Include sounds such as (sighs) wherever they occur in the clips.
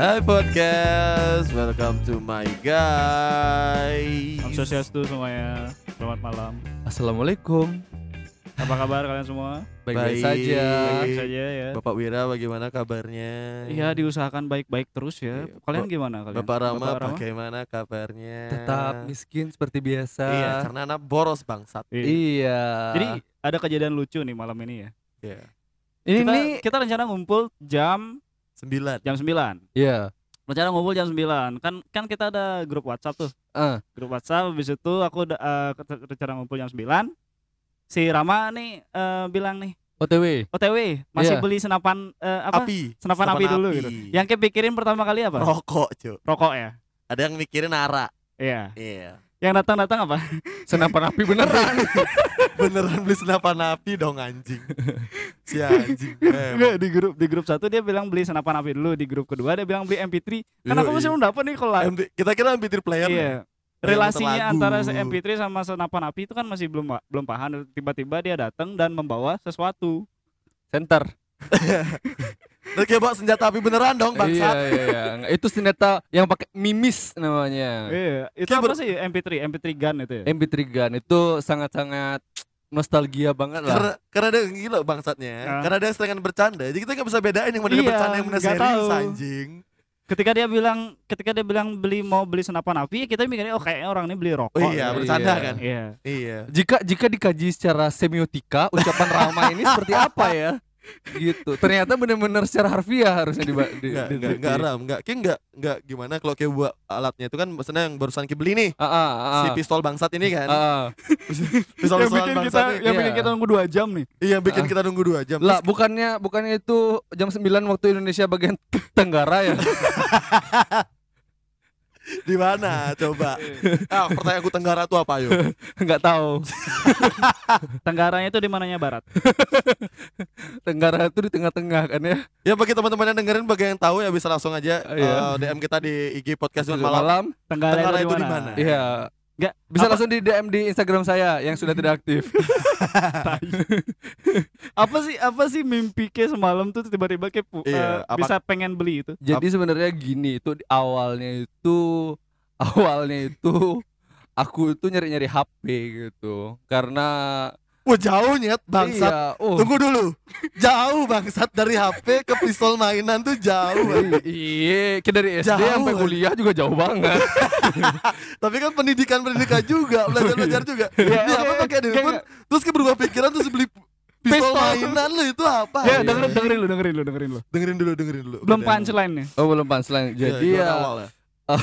Hai podcast, welcome to my guys. Om Swastiastu semuanya. Selamat malam. Assalamualaikum. Apa kabar kalian semua? Baik-baik Baik. saja. Baik saja ya. Bapak Wira bagaimana kabarnya? Iya diusahakan baik-baik terus ya. Iya. Kalian Ba- gimana kalian? Bapak Rama Bapak Rama? bagaimana kabarnya? Tetap miskin seperti biasa. Iya, karena anak boros bangsat. Iya. Iya. Jadi ada kejadian lucu nih malam ini ya. Iya. ini kita, nih kita rencana ngumpul jam Sembilan. jam 9. Iya. Rencana ngumpul jam 9. Kan kan kita ada grup WhatsApp tuh. Eh, Grup WhatsApp habis itu aku udah ket- rencana ngumpul jam 9. Si Rama nih eh, bilang nih, OTW. OTW masih Iya. beli senapan eh, apa? Api. Senapan, api dulu gitu. Yang kepikirin pertama kali apa? rokok, cuy. Rokok ya. Ada yang mikirin arak. Iya. Iya. Yang datang-datang apa? (laughs) Senapan api beneran. (laughs) Beneran beli senapan api dong anjing. si (laughs) anjing. Eh, Enggak di grup di grup satu dia bilang beli senapan api dulu, di grup kedua dia bilang beli MP3. Kan aku masih belum dapat nih kalau MD kita kira MP3 player. ya? iya. Relasinya antara lagu. se- MP3 sama senapan api itu kan masih belum belum paham. Tiba-tiba dia datang dan membawa sesuatu. Center. Kayak bawa senjata api beneran dong Iya, bangsat. iya, iya. Nggak, Itu senjata yang pakai mimis namanya. Iya, itu Kayak apa sih MP3? MP3 gun itu ya? MP3 gun itu sangat-sangat nostalgia banget lah. Karena karena ada yang gila bangsatnya. Ah. Karena ada yang serangan bercanda. Jadi kita nggak bisa bedain yang mana Iya, bercanda yang mana nggak serius tahu. anjing. Ketika dia bilang ketika dia bilang beli mau beli senapan api, kita mikirnya oh kayaknya orang ini beli rokok. Oh iya, gitu. bercanda Iya. kan? Iya. Iya. Jika jika dikaji secara semiotika, ucapan Rama ini seperti apa ya? Gitu. Ternyata benar-benar secara harfiah harusnya di, di, Enggak, di- enggak, di- enggak ram, enggak. Kayak enggak, enggak gimana kalau kayak buat alatnya itu kan maksudnya yang barusan kita beli nih. Ah, ah, ah. Si pistol bangsat ini kan. Ah, ah. (laughs) pistol yang bikin kita bangsat nih. yang Iya. bikin kita nunggu dua jam nih. Iya, yang bikin Ah. kita nunggu 2 jam. Lah, bukannya bukannya itu jam 9 waktu Indonesia bagian tenggara ya? (laughs) di mana coba? ah, pertanyaan aku tenggara tuh apa yo? Enggak (laughs) tahu. (laughs) Tenggaranya itu di mananya barat. (laughs) Tenggara itu di tengah-tengah kan ya. Ya bagi teman-teman yang dengerin bagi yang tahu ya bisa langsung aja Iya. eh, DM kita di IG podcast Malam. malam. Tenggara, Tenggara itu itu di mana? Iya. Enggak Bisa apa, langsung di DM di Instagram saya yang sudah tidak aktif. (laughs) apa sih apa sih mimpi ke semalam tuh tiba-tiba ke Iya, apa- bisa pengen beli itu. Jadi sebenarnya gini, itu di awalnya itu (laughs) awalnya itu aku itu nyari-nyari HP gitu. Karena Wah jauh nyet bangsat. Iya, oh. Tunggu dulu. Jauh bangsat dari HP ke pistol mainan tuh jauh. Iya, kita dari SD Jauh, sampai kuliah juga jauh banget. (laughs) Tapi kan pendidikan-pendidikan juga, belajar-belajar juga. Iya, Ini apa pakai handphone? oke. Terus ke berubah pikiran terus beli pistol, Pistol. mainan lu itu apa? Ya, iya. dengerin dengerin lu, dengerin lu, dengerin lu. dengerin dulu, dengerin dulu. Belum punchline nih. Oh, belum punchline. Iya, Jadi ya awal ya? (laughs)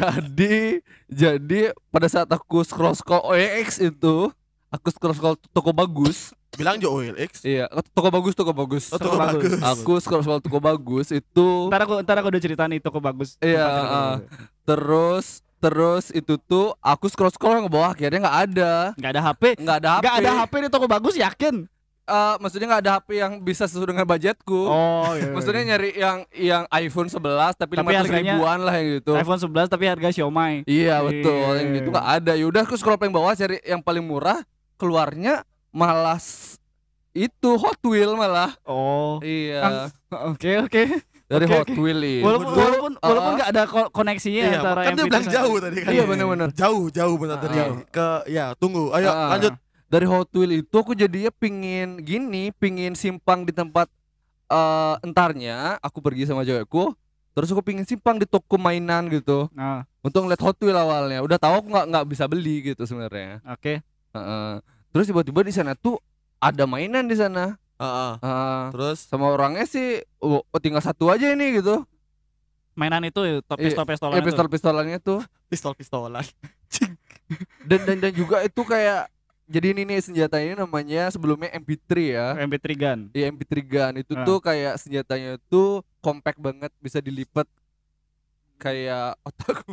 jadi jadi pada saat aku scroll scroll OLX itu aku scroll scroll toko bagus Bilang Jo OLX. iya toko bagus toko bagus Oh, toko bagus. bagus. aku scroll scroll toko bagus itu Ntar aku ntar aku udah cerita nih toko bagus. Iya, bagus. terus terus itu tuh aku scroll scroll ke bawah akhirnya nggak ada Nggak ada HP. nggak ada HP Nggak ada HP di toko bagus yakin? Eh, maksudnya nggak ada HP yang bisa sesuai dengan budgetku Oh, iya. maksudnya nyari yang yang iPhone 11 tapi, Tapi 500 harganya ribuan lah yang gitu iPhone 11 tapi harga Xiaomi. Iya betul, Iya. yang gitu nggak ada. Yaudah aku scroll paling bawah cari yang paling murah, keluarnya malah s- itu Hot Wheel malah. Oh. Iya, Oke, oke. dari oke, Hot oke. Wheel itu. Walaupun walaupun Ah, walaupun ah. nggak ada ko- koneksinya Iya, antara kan dia MP3 bilang sama- jauh tadi kan. Iya benar-benar. Jauh, jauh benar Ah. dari ke ya, tunggu. Ayo Ah, lanjut. Dari Hot Wheel itu aku jadinya pingin gini, pingin simpang di tempat eh entarnya. Aku pergi sama cewekku. Terus aku pingin simpang di toko mainan gitu. Nah, Untuk ngeliat Hot Wheel awalnya. Udah tahu aku nggak nggak bisa beli gitu sebenarnya. oke. Heeh. Terus tiba-tiba di sana tuh ada mainan di sana. Heeh. Heeh. Terus sama orangnya sih oh, oh, tinggal satu aja ini gitu Mainan itu top Iya, pistol pistolan ya pistol pistolannya tuh (laughs) pistol-pistolan. (laughs) dan, dan dan juga itu kayak jadi ini nih senjata ini namanya sebelumnya MP3 ya MP3 gun. di MP3 gun itu Ah. tuh kayak senjatanya tuh compact banget bisa dilipat kayak otakku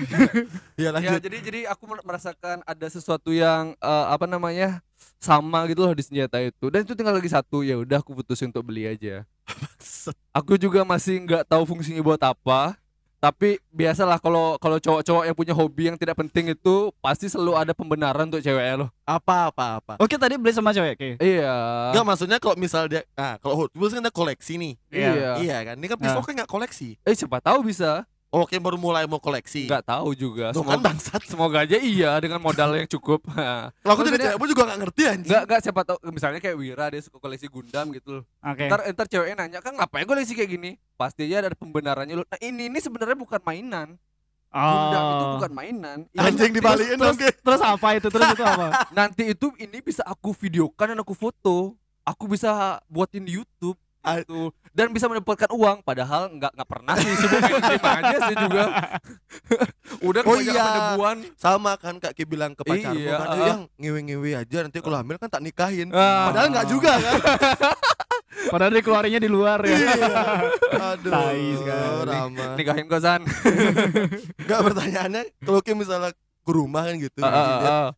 (laughs) ya lanjut. jadi jadi aku mer- merasakan ada sesuatu yang eh, apa namanya sama gitu loh di senjata itu. Dan itu tinggal lagi satu ya udah aku putusin untuk beli aja. (laughs) Aku juga masih nggak tahu fungsinya buat apa Tapi biasalah kalau kalau cowok-cowok yang punya hobi yang tidak penting itu pasti selalu ada pembenaran untuk ceweknya loh. Apa apa apa. Oke tadi beli sama cewek kayak. Iya. Enggak maksudnya kalau misal dia nah kalau Hot Wheels kan dia koleksi nih. Iya. Iya kan? Ini kan pistol kan nggak koleksi. Eh siapa tahu bisa. Oke baru mulai mau koleksi. Nggak tahu juga. Tuh kan Semoga, bangsat. semoga aja iya dengan modal yang cukup. (laughs) Kalau aku jadi cewek juga nggak ngerti anjing. Enggak enggak siapa tahu misalnya kayak Wira dia suka koleksi Gundam gitu loh. Oke. Ntar ntar ceweknya nanya kan ngapain koleksi kayak gini? Pasti aja ada pembenarannya loh. Nah ini ini sebenarnya bukan mainan. Gundam itu Oh. bukan mainan. Ini Anjing dibalikin dong. Ge. Terus apa itu? Terus itu apa? (laughs) Nanti itu ini bisa aku videokan dan aku foto. Aku bisa buatin di YouTube Gitu. dan bisa mendapatkan uang padahal nggak nggak pernah sih game aja sih juga (laughs) udah Oh iya. pendebuan Sama kan Kak Ki bilang ke pacarmu Iya, kan. "Eh, yang ngewe-ngewe aja nanti kalau hamil kan tak nikahin. Ah. Padahal nggak juga kan. (laughs) Padahal dikeluarinnya di luar ya. (laughs) Aduh. Tai sekali. Rama. nikahin kosan Enggak pertanyaannya kalau Ki misalnya ke rumah kan gitu, Ah, ah, lihat, ah,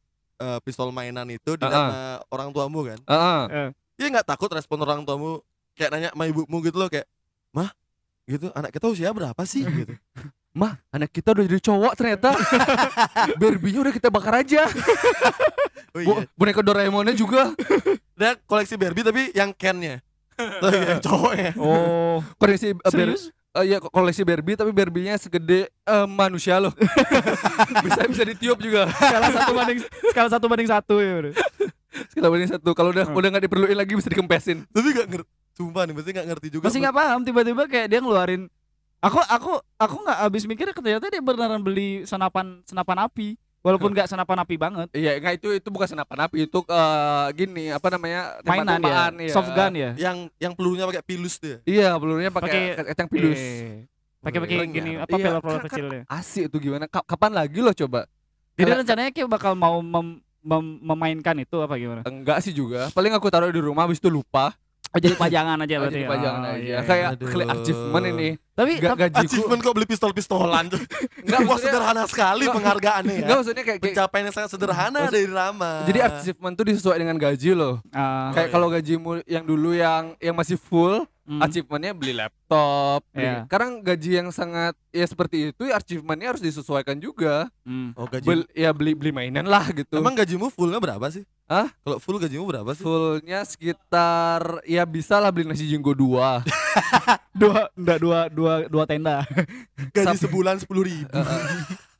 eh, pistol mainan itu di Ah, sama orang tuamu kan. ah, ah. Dia nggak takut respon orang tuamu kayak nanya sama ibumu gitu loh kayak, "Mah, gitu anak kita usia berapa sih?" gitu. (laughs) mah anak kita udah jadi cowok ternyata (laughs) Barbie-nya udah kita bakar aja (laughs) Oh Bo- iya. boneka Doraemonnya juga Dia koleksi Barbie tapi yang Ken-nya. Tuh, yang cowoknya. Oh. koleksi uh, Bar- Serius? eh, iya koleksi Barbie tapi Barbie-nya segede eh, manusia loh bisa bisa ditiup juga skala satu banding skala satu banding satu ya. bro. sekali banding satu kalau udah Hmm. udah nggak diperluin lagi bisa dikempesin Tapi nggak ngerti. Sumpah nih, pasti nggak ngerti juga. Masih nggak paham tiba-tiba kayak dia ngeluarin. Aku aku aku nggak habis mikir ternyata dia beneran beli senapan senapan api walaupun nggak senapan api banget. Iya, nggak itu itu bukan senapan api, itu eh, gini apa namanya Mainan ya, iya. soft gun ya. yang yang pelurunya pakai pilus ya? Iya, pelurunya pakai Pakai- kacang pilus. Eh, Pakai pakai Keren gini ya? apa Iya, pelor-pelor kan- kan kecilnya. Asik itu gimana? Ka- Kapan lagi lo coba? Jadi Karena- rencananya kayak bakal mau mem- mem- memainkan itu apa gimana? Enggak sih juga. Paling aku taruh di rumah habis itu lupa. Oh, jadi pajangan aja Oh, berarti. jadi pajangan Oh, aja. iya. Kayak Aduh. klik achievement ini. Tapi Ga- tapi-. Achievement kok beli pistol-pistolan (laughs) tuh. Enggak Wah maksudnya sederhana sekali Nggak. penghargaannya ya. Enggak maksudnya kayak, kayak Pencapaian yang sangat sederhana Maksud- dari Rama. jadi achievement tuh disesuaikan dengan gaji loh. ah, Kayak iya. kalau gajimu yang dulu yang yang masih full, hmm. achievementnya beli laptop. Beli. Iya. Sekarang gaji yang sangat ya seperti itu, ya achievementnya harus disesuaikan juga. Hmm. Oh gaji. Bel- ya beli beli mainan lah gitu. Emang gajimu fullnya berapa sih? Hah? Kalau full gajimu berapa sih? fullnya sekitar ya bisa lah beli nasi jinggo dua. (laughs) Dua enggak dua dua dua tenda. (laughs) Gaji Sam- sebulan sepuluh ribu.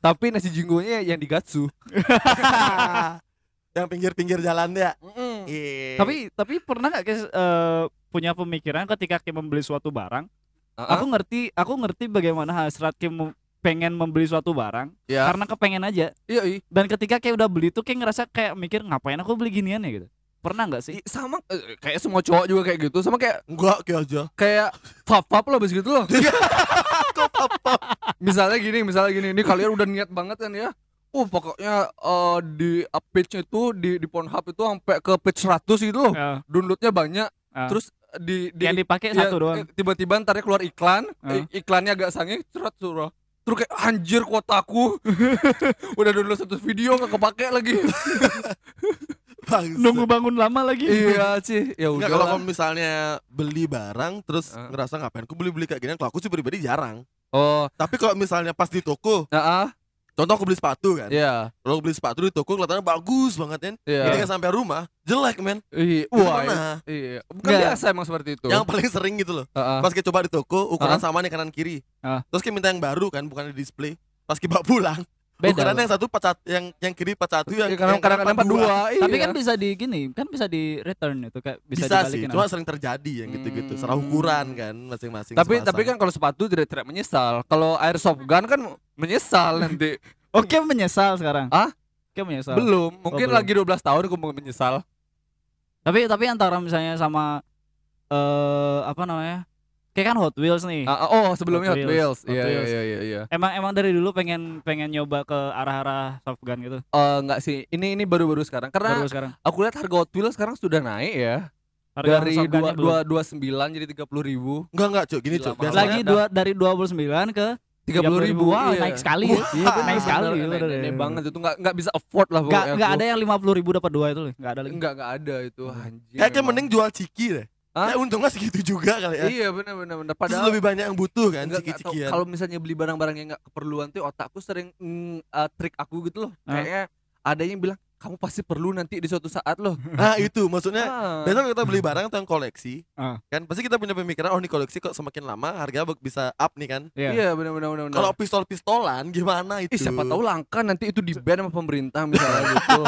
Tapi nasi jinggonya yang digatsu. (laughs) yang pinggir-pinggir jalan ya. Mm. Iya. tapi tapi pernah nggak guys eh, punya pemikiran ketika kita membeli suatu barang, Uh-uh. aku ngerti aku ngerti bagaimana hasrat Kim mem- pengen membeli suatu barang ya. karena kepengen aja. Iya, iya. Dan ketika kayak udah beli tuh kayak ngerasa kayak mikir ngapain aku beli ginian ya gitu. Pernah nggak sih? I- sama eh, kayak semua cowok juga kayak gitu sama kayak enggak kayak aja. kayak pap pap lah begitu loh (laughs) misalnya gini misalnya gini ini kalian udah niat banget kan ya uh pokoknya eh, di up page itu di di Pornhub itu sampai ke page 100 gitu loh Ya, downloadnya banyak ah. terus di di yang dipakai ya, satu doang. eh, tiba-tiba ntar keluar iklan Ah. i- iklannya agak sange cerat suruh terus kayak anjir kuotaku (laughs) udah download satu video gak kepake lagi. (laughs) Nunggu bangun lama lagi. iya sih ya udah kalau misalnya beli barang terus Ah. ngerasa ngapain aku beli-beli kayak gini kalau aku sih pribadi jarang. oh Tapi kalau misalnya pas di toko, nah ah contoh aku beli sepatu kan. iya Kalau aku beli sepatu di toko kelihatannya bagus banget kan. iya Ketika sampai rumah, jelek men. Iya, wah, iya. Bukan Nggak. biasa emang seperti itu. Yang paling sering gitu loh. Heeh. Pas kita coba di toko, ukuran Ah. sama nih kanan kiri. Ah. Terus kita minta yang baru kan, bukan di display. Pas kita bawa pulang, Beda. loh. yang satu empat yang yang kiri empat satu yang Ya, kadang- kadang-kadang kanan empat dua. Tapi iya. kan bisa di gini, kan bisa di return itu kayak bisa, bisa, sih, cuma sering terjadi yang gitu-gitu. Hmm. Serah ukuran kan masing-masing. tapi tapi kan kalau sepatu tidak tidak menyesal. Kalau airsoft gun kan menyesal nanti. (laughs) Oke menyesal sekarang. Ah? Oke menyesal. belum, mungkin belum. lagi 12 tahun aku mau menyesal. Tapi tapi antara misalnya sama eh apa namanya? Kayak kan Hot Wheels nih. Ah, oh, sebelumnya Hot Wheels, Iya, iya, iya, iya. Emang emang dari dulu pengen pengen nyoba ke arah-arah soft gun gitu. Eh, enggak sih. Ini ini baru-baru sekarang karena Baru sekarang. aku lihat harga Hot Wheels sekarang sudah naik ya. Harga dari dua dua dua sembilan jadi tiga puluh ribu. enggak enggak cuy, gini. Biasanya lagi dua dari 29 ke Tiga puluh ribu. Wow, iya. naik sekali. Wah, Iya, (laughs) naik sekali, bener. bener, banget itu nggak nggak bisa afford lah enggak aku. ada yang 50 ribu dapat dua itu loh. Enggak ada lagi. Enggak enggak ada itu anjir. Kayaknya mending jual ciki deh. Hah? Ya untungnya segitu juga kali ya. Iya benar benar benar. Terus Padahal lebih banyak yang butuh kan ciki-cikian. kalau misalnya beli barang-barang yang nggak keperluan tuh otakku sering mm, eh, trik aku gitu loh. Ah. Kayaknya ada yang bilang kamu pasti perlu nanti di suatu saat loh. Nah (laughs) itu maksudnya Ah. Biasanya kita beli barang atau yang koleksi, Ah. kan pasti kita punya pemikiran oh ini koleksi kok semakin lama harganya bak- bisa up nih kan. Iya. Iya benar benar benar. benar. Kalau pistol-pistolan gimana itu? Ih, siapa tahu langka nanti itu di ban sama pemerintah misalnya gitu.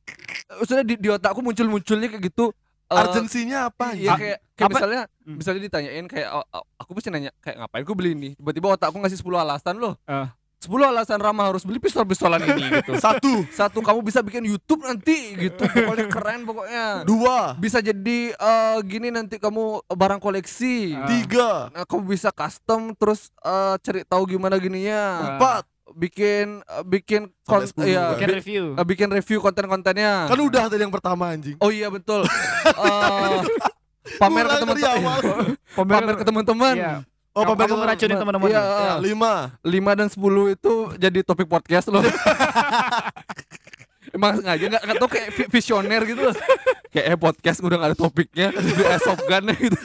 (laughs) Maksudnya di, di otakku muncul-munculnya kayak gitu. Eh, Urgensinya apa? Iya kayak, kayak Apa? misalnya Hmm. misalnya ditanyain kayak oh, oh, aku pasti nanya kayak ngapain aku beli ini tiba-tiba otakku ngasih 10 alasan loh Ah. 10 alasan Rama harus beli pistol-pistolan ini (laughs) gitu Satu, satu kamu bisa bikin YouTube nanti gitu pokoknya keren pokoknya dua, bisa jadi eh, gini nanti kamu barang koleksi Ah. tiga, Nah, kamu bisa custom terus eh, cari tahu gimana gininya empat. Bikin eh, bikin Sampai kon- 10 iya, kan. Bikin bi- review. eh, bikin review konten-kontennya Kan udah tadi yang pertama anjing. oh iya betul (laughs) Eh, pamer ke teman-teman (laughs) pamer ke teman-teman Iya. Oh, pamer kamu ke ngeracunin teman-teman. Iya. Ya, lima. 5 dan 10 itu jadi topik podcast loh. (laughs) Emang sengaja nggak nggak tau kayak vi- visioner gitu loh. Kayak eh podcast udah gak ada topiknya di gun gitu.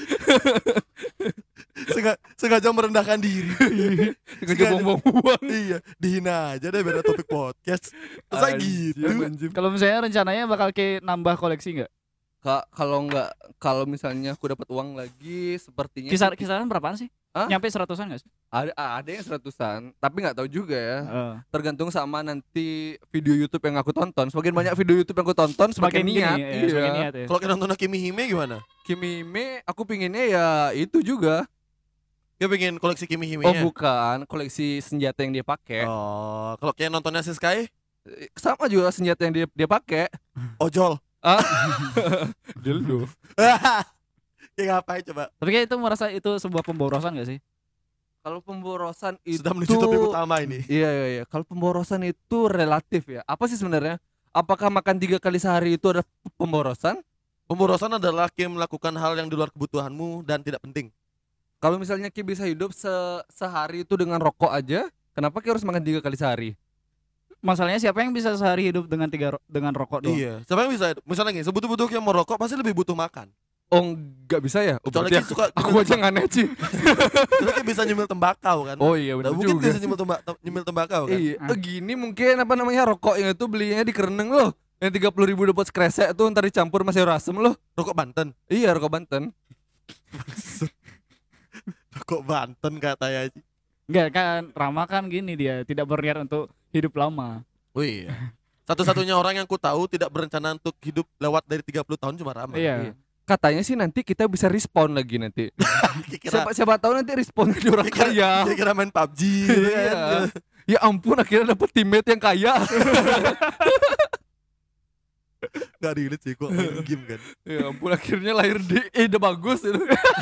Sengaja, sengaja merendahkan diri. (laughs) Sengaja buang-buang uang. iya, dihina aja deh biar ada topik podcast. Masa Anjir, gitu? Kalau misalnya rencananya bakal ke nambah koleksi nggak? Kak, kalau nggak kalau misalnya aku dapat uang lagi sepertinya Kisar kisaran berapaan sih? Hah? Nyampe seratusan nggak sih? ada ada yang seratusan, tapi nggak tahu juga ya. Heeh. Tergantung sama nanti video YouTube yang aku tonton. Semakin banyak video YouTube yang aku tonton, semakin, Semakin niat. gini, ya, semakin niat ya. Kalau kita nonton Kimi Hime gimana? Kimime, aku pinginnya ya itu juga. Dia pengen koleksi Kimi Hime Oh bukan, koleksi senjata yang dia pakai. Oh, kalau kayak nontonnya si Sky, Sama juga senjata yang dia dia pakai. ojol. Ah. (laughs) Dildo. (laughs) ya ngapain coba? Tapi kayak itu merasa itu sebuah pemborosan gak sih? Kalau pemborosan itu Sudah menuju topik utama ini. Iya iya iya. Kalau pemborosan itu relatif ya. Apa sih sebenarnya? Apakah makan tiga kali sehari itu adalah pemborosan? Pemborosan adalah Kim melakukan hal yang di luar kebutuhanmu dan tidak penting. Kalau misalnya Ki bisa hidup se- sehari itu dengan rokok aja, kenapa Ki harus makan tiga kali sehari? Masalahnya siapa yang bisa sehari hidup dengan tiga ro- dengan rokok doang? Iya. Siapa yang bisa? Misalnya gini, sebutuh-butuh yang merokok pasti lebih butuh makan. Oh nggak bisa ya? Oh, Kecuali Ki suka aku aja nggak sih. Kecuali (laughs) Ki bisa nyemil tembakau kan. Oh iya Nah, benar mungkin juga. bisa nyemil, temba- tem- nyemil tembakau kan. Iya, Ah. eh, gini mungkin apa namanya rokoknya itu belinya di kereneng loh. Yang tiga puluh ribu dapat skresek tuh ntar dicampur masih rasem loh. Rokok Banten. Iya rokok Banten. (laughs) Rokok Banten katanya. Enggak kan Rama kan gini dia tidak berniat untuk hidup lama. Oh iya. Satu-satunya (laughs) orang yang ku tahu tidak berencana untuk hidup lewat dari 30 tahun cuma Rama. Iya. Katanya sih nanti kita bisa respon lagi nanti. (laughs) Kira Siapa siapa tahu nanti respon di orang kira, kaya. kira main PUBG (laughs) gitu Iya. kan. Ya ampun akhirnya dapet teammate yang kaya. (laughs) Gak relate sih gua main game kan. (laughs) ya ampun akhirnya lahir di eh udah bagus itu.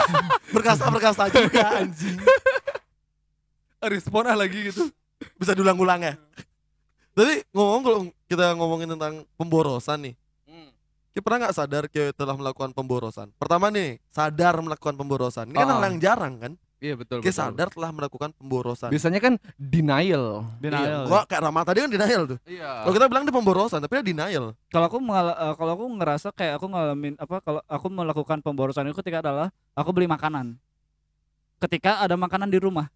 (laughs) Berkasa-berkasa juga anjing. respon ah lagi gitu. Bisa diulang-ulang ya. Tapi ngomong kalau kita ngomongin tentang pemborosan nih. Kita pernah nggak sadar kita telah melakukan pemborosan? Pertama nih, sadar melakukan pemborosan. Ini kan Ah. yang jarang kan? Iya betul. Kita betul. sadar telah melakukan pemborosan. Biasanya kan denial. Iya, Denial. gua kayak Rama tadi kan denial tuh. Iya. Kalau kita bilang dia pemborosan, tapi dia denial. Kalau aku eh, kalau aku ngerasa kayak aku ngalamin apa kalau aku melakukan pemborosan itu ketika adalah aku beli makanan. Ketika ada makanan di rumah,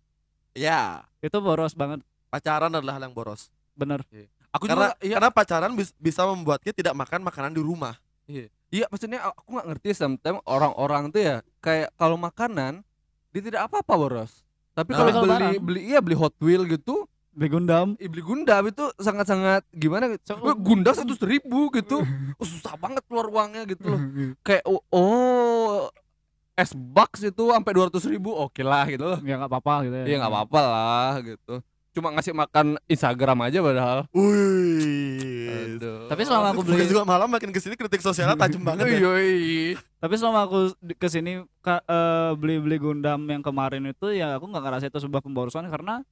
Ya, itu boros banget, pacaran adalah hal yang boros. bener. Aku Karena juga iya, karena pacaran bis- bisa membuat kita tidak makan makanan di rumah. iya maksudnya aku nggak ngerti sometimes orang-orang tuh ya kayak kalau makanan dia tidak apa-apa boros. Tapi Nah. kalau beli barang. beli iya beli Hot Wheel gitu, Beli Gundam. eh, beli Gundam itu sangat-sangat gimana gitu. So- Gundam seratus ribu gitu. Oh, susah banget keluar uangnya gitu loh. (laughs) Kayak oh, oh S box itu sampai dua ratus ribu oke lah gitu loh. ya nggak apa-apa gitu ya. Iya nggak apa-apa lah gitu. Cuma ngasih makan Instagram aja padahal. Wih. Aduh. Tapi selama aku Bukan beli juga malam makin ke sini kritik sosialnya tajam banget ya. Yoi. Tapi selama aku di- ke sini eh, beli-beli Gundam yang kemarin itu ya aku nggak ngerasa itu sebuah pemborosan karena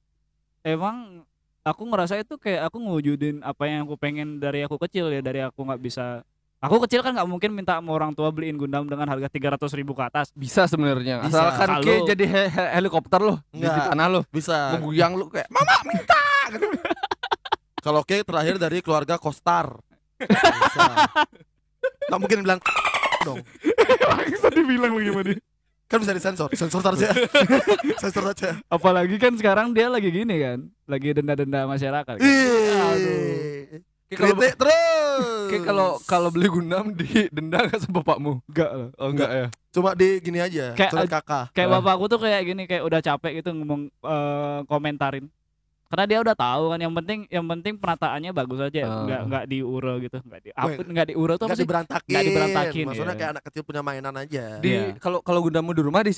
emang aku ngerasa itu kayak aku ngewujudin apa yang aku pengen dari aku kecil ya dari aku nggak bisa aku kecil kan nggak mungkin minta sama orang tua beliin Gundam dengan harga 300 ribu ke atas Bisa sebenarnya. Bisa. Asalkan Kalau- Ki jadi he- he- helikopter loh di, tanah lo. Bisa. Mengguyang lu kayak Mama minta. (laughs) Kalau oke terakhir dari keluarga Kostar. Bisa. Nggak mungkin bilang dong. (laughs) Bisa dibilang bagaimana? Kan bisa disensor, sensor saja. (laughs) sensor saja. Apalagi kan sekarang dia lagi gini kan, lagi denda-denda masyarakat. Kan? Ih. Kayak Kritik terus. kayak kalau kalau beli Gundam di denda nggak sama bapakmu? Enggak lah. Oh enggak ya. cuma di gini aja, Kayak- surat kakak. Kayak Ah. bapakku tuh kayak gini, kayak udah capek gitu ngomong eh, komentarin. Karena dia udah tahu kan yang penting yang penting penataannya bagus aja, Ah. nggak nggak diuro gitu, nggak di Wait. nggak diuro tuh apa Nggak sih? diberantakin. Nggak diberantakin, Maksudnya iya. kayak anak kecil punya mainan aja. Di Iya. kalau kalau Gundammu di rumah di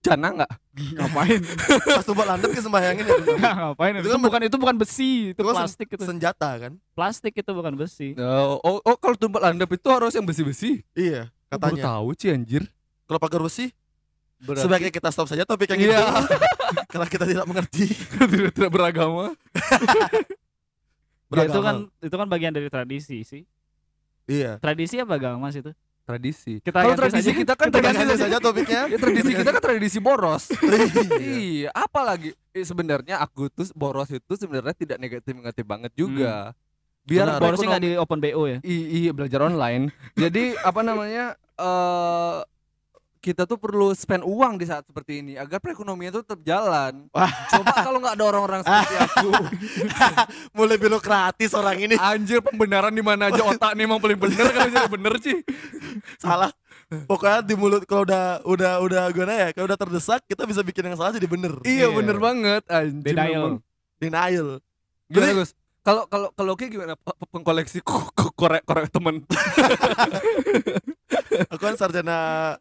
Cana nggak? ngapain? Pas tumpah landep ke sembayangin ya. (laughs) Nggak, ngapain? Itu Itu, kan bukan itu bukan besi, itu Itu kan sen- plastik itu. Senjata kan? Plastik itu bukan besi. Oh, oh, oh kalau tumpah landap itu harus yang besi-besi. Iya, Aku Baru katanya. tahu sih anjir. Kalau pagar besi, Berarti sebaiknya kita stop saja topik yang Iya. itu. (laughs) Karena kita tidak mengerti. (laughs) tidak tidak beragama. Ya, itu Beragama. kan itu kan bagian dari tradisi sih. Iya. Tradisi apa agama sih itu? Tradisi. Kita Kalau tradisi saja. kita kan Kita tradisi saja topiknya. Ya, tradisi kita kan tradisi boros. (laughs) Iya. iya, apalagi eh, sebenarnya aku tuh boros itu sebenarnya tidak negatif negatif banget juga. Biar Benar. Borosnya nggak di open BO ya? Iya belajar online. (laughs) Jadi apa namanya? eh kita tuh perlu spend uang di saat seperti ini agar perekonomian itu tetap jalan. Wah. Coba kalau nggak ada orang-orang seperti (laughs) aku, Mulai birokratis orang ini. anjir pembenaran di mana aja otak nih emang paling bener kan jadi bener sih. Salah. Pokoknya di mulut kalau udah udah udah gimana ya, kalau udah terdesak kita bisa bikin yang salah jadi bener. Iya Iya. bener banget anjir. Denial. memang. Denial. Gimana Gus? Kalau kalau kalau kayak gimana pengkoleksi ko- ko- korek korek temen (laughs) Aku kan sarjana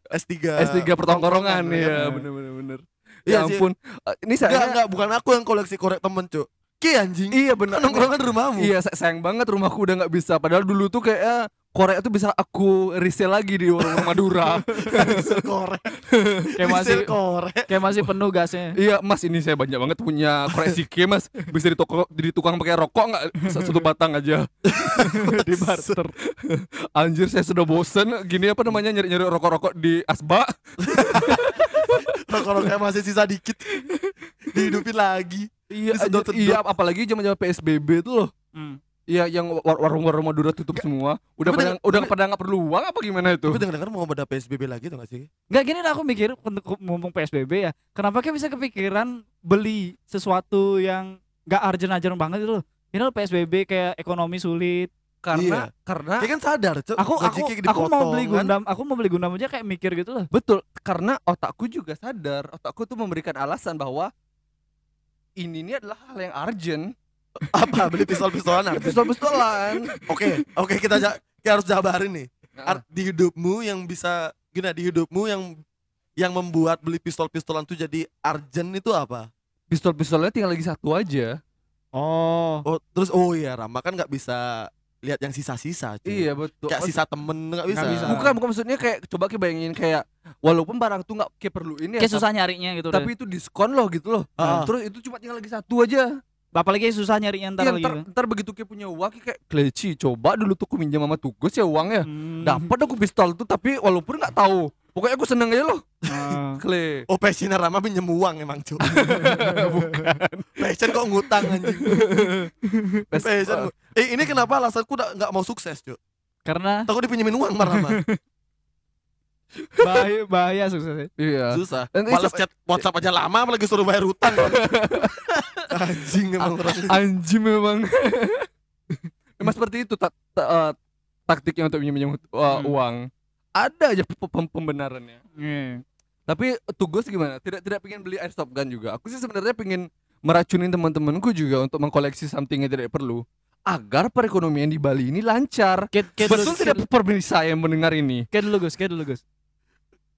S3. S3 pertongkrongan ya. ya bener bener bener. Iya Ya sih. ampun. Eh, Ini saya enggak, bukan aku yang koleksi korek temen, Cuk. Ki anjing. Iya bener. Kan nongkrongan di rumahmu. Iya sa- sayang banget rumahku udah nggak bisa. Padahal dulu tuh kayak korek tuh bisa aku resell lagi di warung Madura. (laughs) Hasil korek. Kayak masih korek. kayak masih penuh gasnya. iya mas ini saya banyak banget punya korek sike mas. Bisa di toko di tukang pakai rokok nggak S- satu batang aja. (laughs) di barter. Anjir saya sudah bosen gini apa namanya nyari nyari rokok rokok di asba. (laughs) Rokok-rokoknya masih sisa dikit. Dihidupin lagi. Iya Disedot-sedot. iya apalagi zaman zaman PSBB tuh loh. Hmm. Iya yang war- warung-warung Madura tutup semua. Udah pada udah pada nggak perlu uang apa gimana itu? Tapi dengar-dengar mau pada PSBB lagi tuh gak sih? Nggak gini lah aku mikir untuk mumpung PSBB ya. Kenapa kayak bisa kepikiran beli sesuatu yang nggak urgent-urgent banget itu loh. Ini loh PSBB kayak ekonomi sulit. Karena Iya. karena Dia kan sadar, Cuk. Aku aku aku mau beli kan. Gundam, aku mau beli Gundam aja kayak mikir gitu loh. Betul, karena otakku juga sadar, otakku tuh memberikan alasan bahwa ini ini adalah hal yang urgent. Apa? Beli pistol-pistolan? Pistol-pistolan. Oke, oke kita, ja- kita harus jabarin nih. Nah, Art di hidupmu yang bisa gini di hidupmu yang yang membuat beli pistol-pistolan tuh jadi urgent itu apa? Pistol-pistolnya tinggal lagi satu aja. Oh. Oh, terus oh iya Rama kan nggak bisa lihat yang sisa-sisa. cuy. Iya betul. Kayak sisa temen nggak bisa. Bisa. Bukan, bukan maksudnya kayak coba kita bayangin kayak walaupun barang tuh nggak kayak perlu ini ya, Kayak susah nyarinya gitu tapi, tapi itu diskon loh gitu loh. Ah. Terus itu cuma tinggal lagi satu aja. Apalagi susah nyarinya ntar Iya, lagi. ntar, kan. ntar begitu kayak punya uang kayak kleci coba dulu tuh aku minjam sama tugas ya uangnya. Hmm. Dapat aku pistol tuh tapi walaupun nggak tahu. Pokoknya aku seneng aja loh. Ah. (laughs) Kle. Oh passionnya Rama pinjem uang emang cuy. (laughs) Bukan. Passion kok ngutang anjing. (laughs) Passion. Eh ini kenapa alasanku nggak mau sukses cuy? Karena Takut dipinjemin uang sama Rama. bahaya bahaya suksesnya. Iya. Susah. Itu- chat WhatsApp aja lama apalagi suruh bayar utang. Kan. anjing emang orang. Anjing memang. Emang seperti itu tak ta- eh, taktiknya untuk minjem uh, Hmm. uang. Ada aja pe- pem- pembenarannya. Iya. Tapi tugas gimana? Tidak tidak pengen beli airsoft gun juga. Aku sih sebenarnya pengen meracunin teman-temanku juga untuk mengkoleksi something yang tidak perlu agar perekonomian di Bali ini lancar. Kayak kayak Betul dulu, tidak pemirsa yang mendengar ini? Kayak dulu Gus, kayak dulu Gus.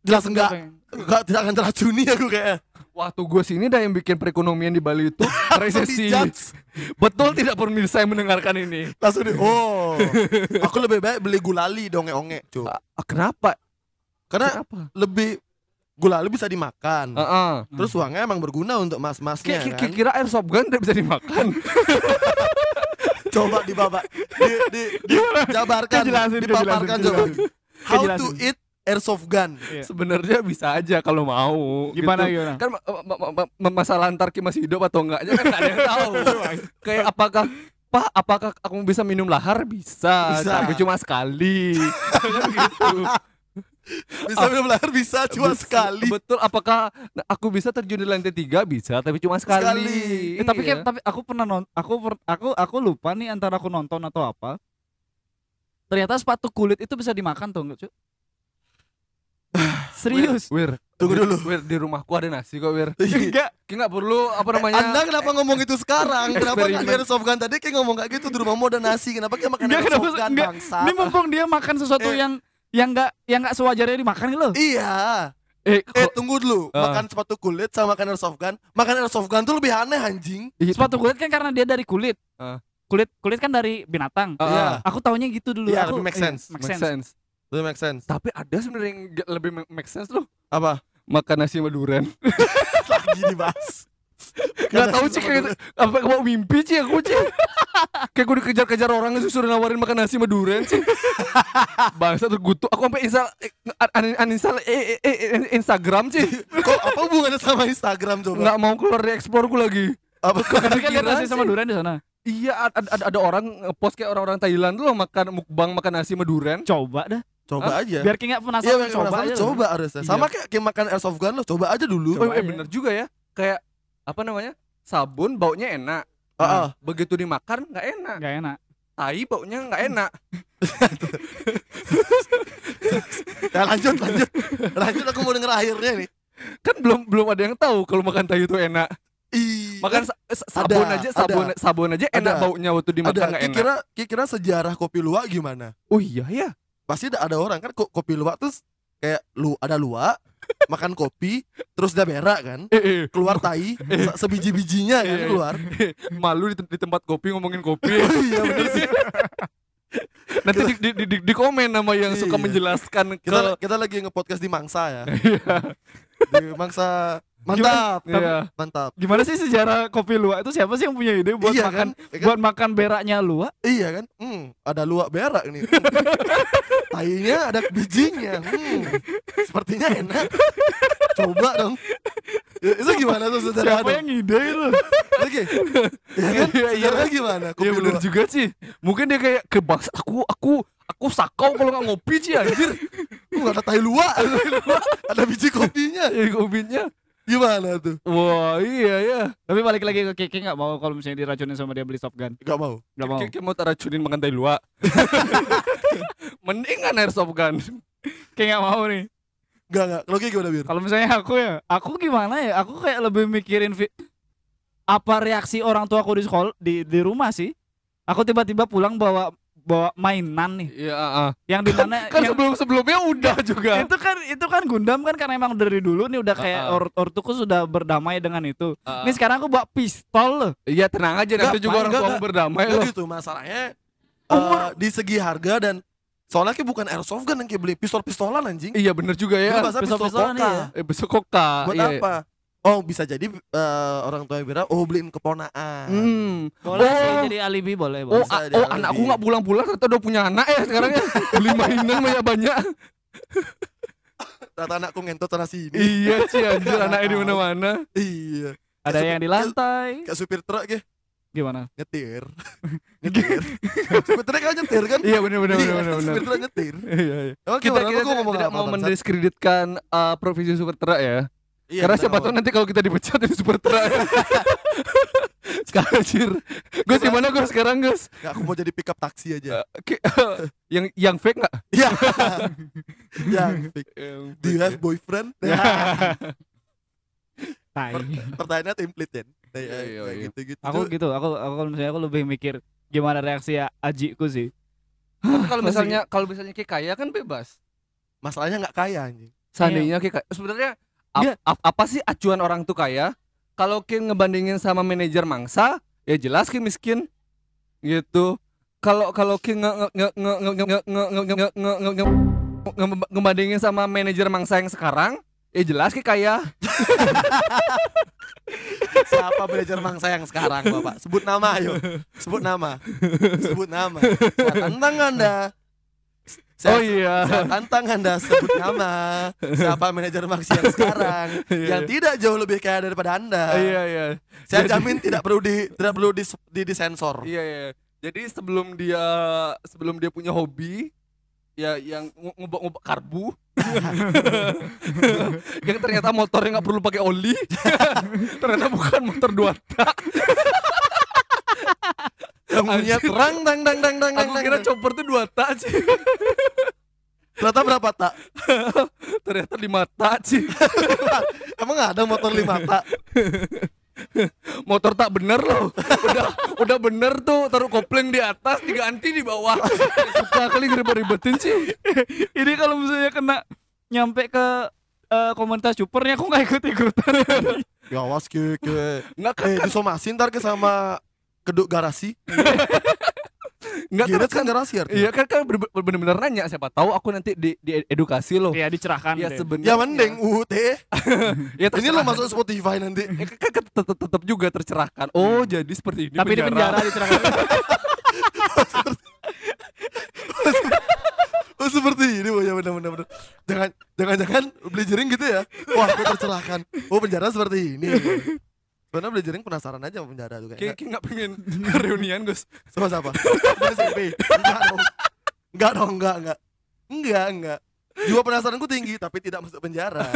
Jelas enggak. Enggak tidak akan teracuni aku kayak. Wah tugas ini dah yang bikin perekonomian di Bali itu (laughs) resesi. Betul tidak pemirsa yang mendengarkan ini? Langsung di oh. (laughs) Aku lebih baik beli gulali dong onge cuy. Ah, kenapa? Karena Kenapa? lebih gulali bisa dimakan. Heeh. Terus uangnya emang berguna untuk mas-masnya Kayak kan. kira airsoft gun tidak bisa dimakan. (laughs) Coba dibabak di, di, di, jabarkan, dipaparkan coba. How to eat airsoft gun. Iya. Sebenarnya bisa aja kalau mau. Gimana gitu. gimana? Kan ma- ma- ma- ma- ma- masalah antar Ki masih hidup atau enggaknya kan ada yang tahu. (laughs) Kayak apakah Pak, apakah aku bisa minum lahar? Bisa, Bisa. tapi cuma sekali. Kan (laughs) gitu. Bisa minum air bisa cuma Betul- sekali. Betul. Apakah aku bisa terjun di lantai tiga? Bisa, tapi cuma sekali. Sekali. Eh, tapi Iya. kayak- tapi aku pernah non aku per- aku aku lupa nih antara aku nonton atau apa. Ternyata sepatu kulit itu bisa dimakan tuh enggak, Cuk? Serius? Wir, Tunggu Wir, dulu. Wir, di rumahku ada nasi kok, Wir. Enggak. Kayak nggak perlu apa namanya? Anda kenapa ngomong itu sekarang? (laughs) Kenapa airsoft gun tadi kayak ngomong kayak gitu di rumahmu ada nasi? Kenapa kayak makan Enggak, gun enggak. bangsa? Ini mumpung dia makan sesuatu Eh. yang yang enggak yang enggak sewajarnya dimakan gitu loh. Iya. eh, Eh tunggu dulu. Ah. Makan sepatu kulit sama makan airsoft gun. Makan airsoft gun tuh lebih aneh anjing. Iya, Sepatu kulit kan karena dia dari kulit. Ah. Kulit kulit kan dari binatang. Iya. ah. Aku taunya gitu dulu. Iya, aku, lebih make iya, sense. make make sense. sense. Itu make sense. Tapi ada sebenarnya yang lebih ma- make sense loh. Apa? Makan nasi sama durian. (laughs) Lagi dibahas. Gak sama sih kayak apa mau mimpi sih aku sih. (laughs) kayak gue dikejar-kejar orang itu suruh nawarin makan nasi sama durian sih. Bangsa tergutuk. Aku sampai install eh, un- uninstall eh, eh, Instagram sih. (laughs) Kok apa hubungannya sama Instagram coba? Nggak mau keluar dari explore lagi. Apa? Kan lihat nasi sama durian di sana. Iya ada, ada, ada orang post kayak orang-orang Thailand tuh loh makan mukbang makan nasi sama durian. Coba dah. Coba aja. Biar kayak nggak Iya, penasaran biar coba penasaran, aja. coba harusnya. Iya. Sama kayak, kayak makan airsoft gun lo, coba aja dulu. Oh, Coba eh aja. bener juga ya. Kayak apa namanya? Sabun baunya enak. Ah, ah. Begitu dimakan nggak enak. Enggak enak. Tai baunya nggak enak. (laughs) Ya lanjut, lanjut. Lanjut aku mau denger akhirnya nih. Kan belum belum ada yang tahu kalau makan tai itu enak. Ih, Makan sa- sa- sabun Ada, aja sabun sabun aja enak Ada. baunya waktu dimakan ada nggak enak. kira kira sejarah kopi luwak gimana? Oh iya ya. Pasti ada, ada orang kan ko- kopi luwak terus kayak lu ada luwak (laughs) makan kopi terus dia berak kan Eh, eh, keluar tai se- sebiji-bijinya kan Iya, iya. keluar (laughs) malu di, di tempat kopi ngomongin kopi. (laughs) iya bener sih Nanti di, di, di, di- di komen nama yang suka Iya. menjelaskan ke kita kita lagi nge-podcast di Mangsa ya di Mangsa mantap Iya. mantap Gimana sih sejarah kopi luwak itu siapa sih yang punya ide buat iya makan kan? Iya kan? buat makan beraknya luwak? iya kan hmm, ada luwak berak nih tainya ada bijinya hmm, sepertinya enak coba dong Ya, itu gimana tuh sejarah Siapa yang ide itu? Oke. Ya kan? Iya, iya. Gimana? Kopi Iya bener juga sih. Mungkin dia kayak ke bangsa aku aku aku sakau kalau nggak ngopi sih anjir. Gak ada tai luwak. (laughs) ada biji kopinya. Ya kopinya. Gimana tuh? Wah iya ya. Tapi balik lagi ke Kiki nggak mau kalau misalnya diracunin sama dia beli Top Gun. Gak mau. Nggak mau. Kayak mau tak racunin makan tai luwak. (laughs) Mendingan airsoft gun. Kayak nggak mau nih. Gak gak. Kalau kayak gimana Bir? Kalau misalnya aku ya, aku gimana ya? Aku kayak lebih mikirin apa reaksi orang tua aku di sekolah di di rumah sih. Aku tiba-tiba pulang bawa bawa mainan nih Iya, ah. yang di mana kan yang, sebelum sebelumnya udah juga. itu kan itu kan Gundam kan karena emang dari dulu nih udah kayak Ah, ah. or, ortuku sudah berdamai dengan itu. Ah. Ini sekarang aku bawa pistol loh. Iya tenang aja nanti juga orang tua berdamai loh. gitu masalahnya. eh, di segi harga dan soalnya kayak bukan airsoft gun yang kayak beli pistol-pistolan anjing. Iya bener juga ya. bahasa pistol pistol-pistolan, koka. iya. Eh besok koka. Buat Iya. apa? Oh bisa jadi eh, orang tua Bira oh beliin keponaan. Hmm. Boleh sih Oh. jadi alibi boleh, Oh, boleh. Dia oh lebih. anakku nggak pulang-pulang ternyata udah punya anak ya sekarang ya. (laughs) Beli mainan banyak banyak. Ternyata anakku ngentot sana sini. iya sih anjir (laughs) anaknya di mana-mana. iya. Ada Kayak yang di supir- lantai. Kayak supir truk ya Gimana? nyetir. (laughs) nyetir. supir truk kan nyetir kan? Iya bener bener Iya, bener bener. Supir truk nyetir. Iya iya. Emang Kita kita ngomong tidak mau mendiskreditkan uh, profesi super truk ya. Iya, Karena siapa tahu nanti kalau kita dipecat ini super truk. ya. (laughs) sekarang anjir. Gus gimana Gus sekarang Gus? Nggak, aku mau jadi pick up taksi aja. Ki- yang yang fake nggak? Iya. (laughs) Yang fake. Do you have boyfriend? (laughs) Tai. Pertanyaannya template ya. Iya, iya, iya. gitu-gitu. Aku gitu, aku aku kalau misalnya aku lebih mikir gimana reaksi ya ajiku sih. Tapi kalau misalnya kalau misalnya kayak kaya kan bebas. Masalahnya nggak kaya anjing. Seandainya kayak kaya- Ap ap, apa sih acuan orang tuh kaya? Kalau Kim ngebandingin sama manajer mangsa, ya jelas Kim miskin. Gitu. Kalau kalau Kim nge sama manajer mangsa yang sekarang, ya jelas Kim kaya. Siapa manajer mangsa yang sekarang, Bapak? Sebut nama ayo. Sebut nama. Sebut nama. nge nge Anda saya, Oh iya. saya tantang Anda sebut nama. (laughs) Siapa manajer mangsa yang sekarang (laughs) Iya, yang iya. tidak jauh lebih kaya daripada Anda. Iya iya. Saya Jadi- jamin tidak perlu di tidak perlu di, di disensor. Iya iya. Jadi sebelum dia sebelum dia punya hobi, ya yang nge- ngubah-ngubah karbu (laughs) yang ternyata motornya nggak perlu pakai oli ternyata bukan motor dua tak Yang punya terang dang dang dang dang aku dang, kira dang. chopper tuh dua tak sih Ternyata berapa tak? (laughs) ternyata lima tak sih (laughs) Emang ada motor lima tak? motor tak bener loh udah udah bener tuh taruh kopling di atas diganti di bawah (laughs) suka kali ribet-ribetin sih Ini kalau misalnya kena nyampe ke eh, komunitas supernya aku nggak ikut ikutan. Ya awas ke ke. nggak kan Eh disomasin ntar ke sama keduk garasi. (laughs) nggak Gila terus kan kan garasi artinya. iya kan kan bener- bener-bener nanya siapa tahu aku nanti di, di edukasi loh ya dicerahkan ya deh. sebenarnya Ya mending UUT. (laughs) ya Ini lo masuk Spotify nanti. Ya, kan, kan tetap, tetap juga tercerahkan. Oh, jadi seperti ini. Tapi di penjara dicerahkan. (laughs) Oh seperti ini oh ya benar benar benar. Jangan jangan jangan beli jering gitu ya. Wah, aku tercerahkan. Oh penjara seperti ini. Sebenarnya beli jering penasaran aja sama penjara tuh Kayak nggak pengen (laughs) reunian, Gus. Sama siapa? Sama SMP. Enggak dong. Enggak dong, enggak enggak. Enggak enggak. Jiwa penasaranku tinggi tapi tidak masuk penjara. (laughs)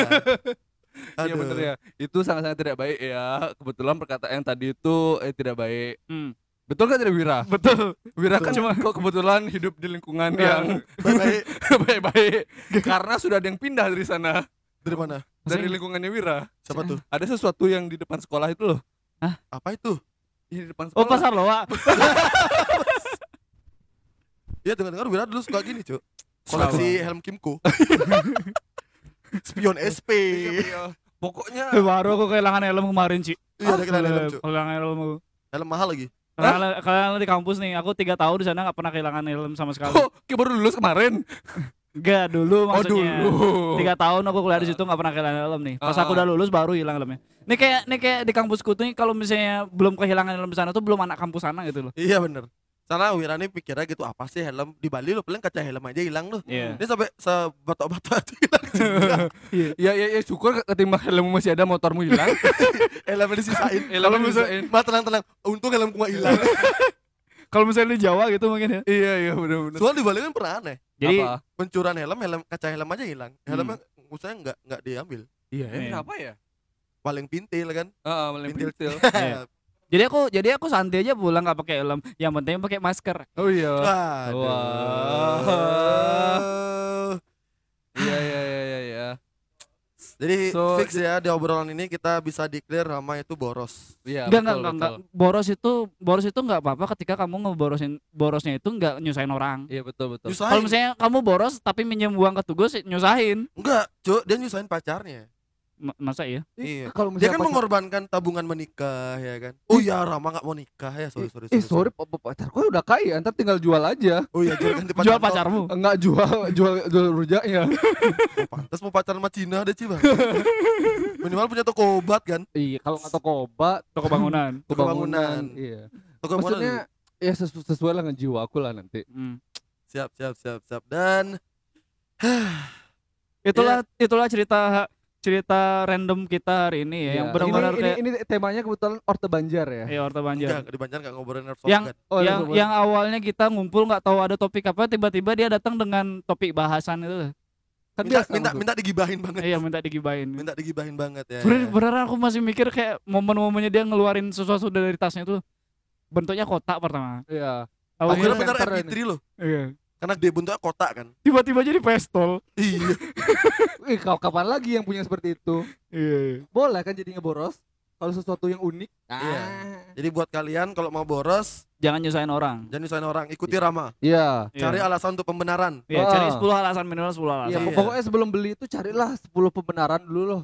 Iya Aduh. bener ya. Itu sangat-sangat tidak baik ya. Kebetulan perkataan yang tadi itu eh, tidak baik. Hmm. Betul kan tidak Wira? Betul. Wira kan cuma kok kebetulan hidup di lingkungan yang Baik-baik. (laughs) baik-baik. Karena sudah ada yang pindah dari sana. Dari mana? Dari lingkungannya Wira. Siapa tuh? Ada sesuatu yang di depan sekolah itu loh. Apa itu? Iya, di depan Oh sekolah. pasar loa. Ya dengar-dengar Wira dulu suka gini, Cuk. Koleksi helm Kimco. Spion SP. Iya, iya. Pokoknya Baru aku kehilangan helm kemarin sih. Iya, ada kehilangan helm, Cuk. Kehilangan helm aku. Helm mahal lagi. Karena kalian di kampus nih, aku tiga tahun di sana nggak pernah kehilangan helm sama sekali. kok kayak baru lulus kemarin. Enggak dulu Oh, maksudnya. dulu. Tiga tahun aku kuliah di situ nggak pernah kehilangan helm nih. Pas Ah. aku udah lulus baru hilang helmnya. Nih kayak nih kayak di kampusku tuh nih, kalau misalnya belum kehilangan helm di sana tuh belum anak kampus sana gitu loh. Iya bener. Sana Wira nih pikirnya gitu apa sih helm di Bali lo paling kaca helm aja hilang loh. Iya. Ini sampai sebatok-batok (laughs) itu hilang juga. Ya ya ya syukur ketimbang helmmu masih ada motormu hilang. (laughs) Helmnya disisain. Misalnya, disisain. mah tenang-tenang. Untung helmku nggak hilang. (laughs) Kalau misalnya di Jawa gitu mungkin ya. iya iya benar-benar. Soalnya di Bali kan pernah aneh. Jadi Apa? Pencurian helm, helm kaca helm aja hilang. Helmnya maksudnya nggak nggak diambil. Iya, Iya. kenapa ya? Paling pintil kan. Ah, malah Pintil. pintil. (laughs) Iya. jadi aku jadi aku santai aja pulang nggak pakai helm. Yang penting pakai masker. Oh iya. Wah. Iya iya iya iya iya. Jadi So, fix ya di obrolan ini kita bisa declare nama itu boros. Iya, Enggak, betul, enggak, enggak. Boros itu boros itu enggak apa-apa ketika kamu ngeborosin borosnya itu enggak nyusahin orang. Iya betul betul. Kalau misalnya kamu boros tapi minjem uang ke tugas nyusahin. Enggak, Cuk, dia nyusahin pacarnya. Ma- Masa iya? Iya. Kalau Dia kan mengorbankan tabungan menikah ya kan. Oh iya, Rama nggak mau nikah ya. Sorry, sorry, Eh sorry pa- pa- pacarku udah kaya, ntar tinggal jual aja. Oh iya, jual ganti (laughs) pacar. Jual pacarmu. Enggak jual jual jual rujaknya. (laughs) Oh, pantas mau pacaran sama Cina deh, Ci, Bang. (laughs) Minimal punya toko obat kan. iya, kalau nggak toko obat, Toko bangunan. Toko bangunan. Iya. Toko bangunan. Maksudnya ya sesu- sesuai lah dengan jiwa aku lah nanti. Hmm. Siap, siap, siap, siap. Dan (sighs) Itulah itulah cerita cerita random kita hari ini ya yang Iya. benar-benar ini, kayak ini, ini temanya kebetulan Orte Banjar ya. ya Orta Banjar. enggak di Banjar enggak ngobrolin Yang. Oh, yang iya, yang awalnya kita ngumpul nggak tahu ada topik apa tiba-tiba dia datang dengan topik bahasan itu. kan minta, biasa minta, minta digibahin banget. Iya minta digibahin. Minta digibahin banget ya. Bener, beneran aku masih mikir kayak momen-momennya dia ngeluarin sesuatu dari tasnya itu bentuknya kotak pertama. Iya. Aku kira Awalnya- benar center MP3 loh. iya. Karena dia bentuknya kotak kan. Tiba-tiba jadi pistol. Iya. (laughs) Eh, kau kapan lagi yang punya seperti itu? Iya. Boleh kan jadi ngeboros kalau sesuatu yang unik. Iya. Ah. Jadi buat kalian kalau mau boros, Jangan nyusahin orang. jangan nyusahin orang, ikuti Rama. Iya. Cari alasan untuk pembenaran. Iya, cari Ah. 10 alasan minimal 10 alasan. Iya, Iya. pokoknya sebelum beli itu carilah 10 pembenaran dulu loh.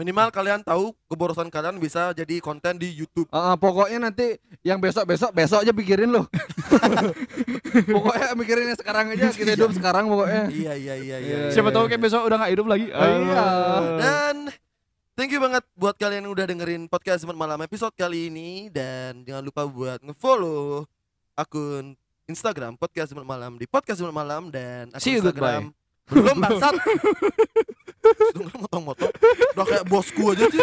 Minimal kalian tahu keborosan kalian bisa jadi konten di YouTube. Ah, pokoknya nanti yang besok-besok besok aja pikirin loh. (laughs) pokoknya mikirin yang sekarang aja kita hidup sekarang pokoknya. iya iya iya iya. Iya. iya. Siapa tahu kayak besok udah gak hidup lagi. Oh, iya. Dan thank you banget buat kalian yang udah dengerin podcast Jumat Malam episode kali ini dan jangan lupa buat ngefollow akun Instagram podcast Jumat Malam di podcast Jumat Malam dan akun See you, Instagram belum bangsat. Sudah motong-motong. Udah kayak bosku aja sih.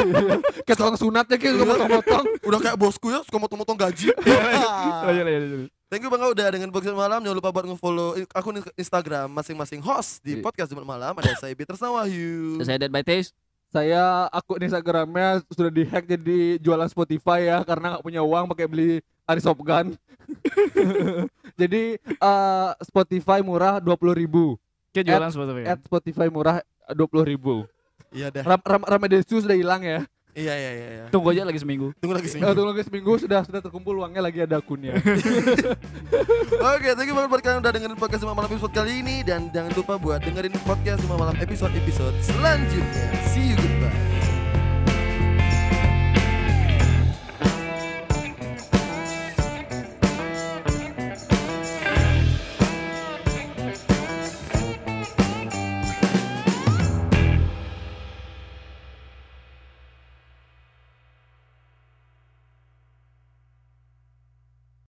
Kayak tukang sunatnya kayak suka motong-motong. Udah kayak bosku ya, suka motong-motong gaji. Lanjut, lanjut, lanjut. Thank you banget udah dengan podcast malam. Jangan lupa buat nge-follow akun Instagram masing-masing host di Iya. podcast Jumat malam. Ada saya Peter Wahyu. Saya Dead by Taste. Saya akun Instagramnya sudah dihack jadi jualan Spotify ya karena nggak punya uang pakai beli Airsoft gun. (laughs) jadi eh, Spotify murah 20.000 ribu. Kita jualan Spotify. At Spotify murah 20.000 ribu. Iya dah. Ram, ram, Ramadesu sudah hilang ya. Iya iya iya. iya. Tunggu aja lagi seminggu. Tunggu lagi sih. Eh, tunggu lagi seminggu sudah sudah terkumpul uangnya lagi ada akunnya. (laughs) Oke, thank you banget buat kalian udah dengerin podcast Jumat malam episode kali ini dan jangan lupa buat dengerin podcast Jumat malam episode-episode selanjutnya. See you goodbye.